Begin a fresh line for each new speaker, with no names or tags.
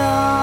저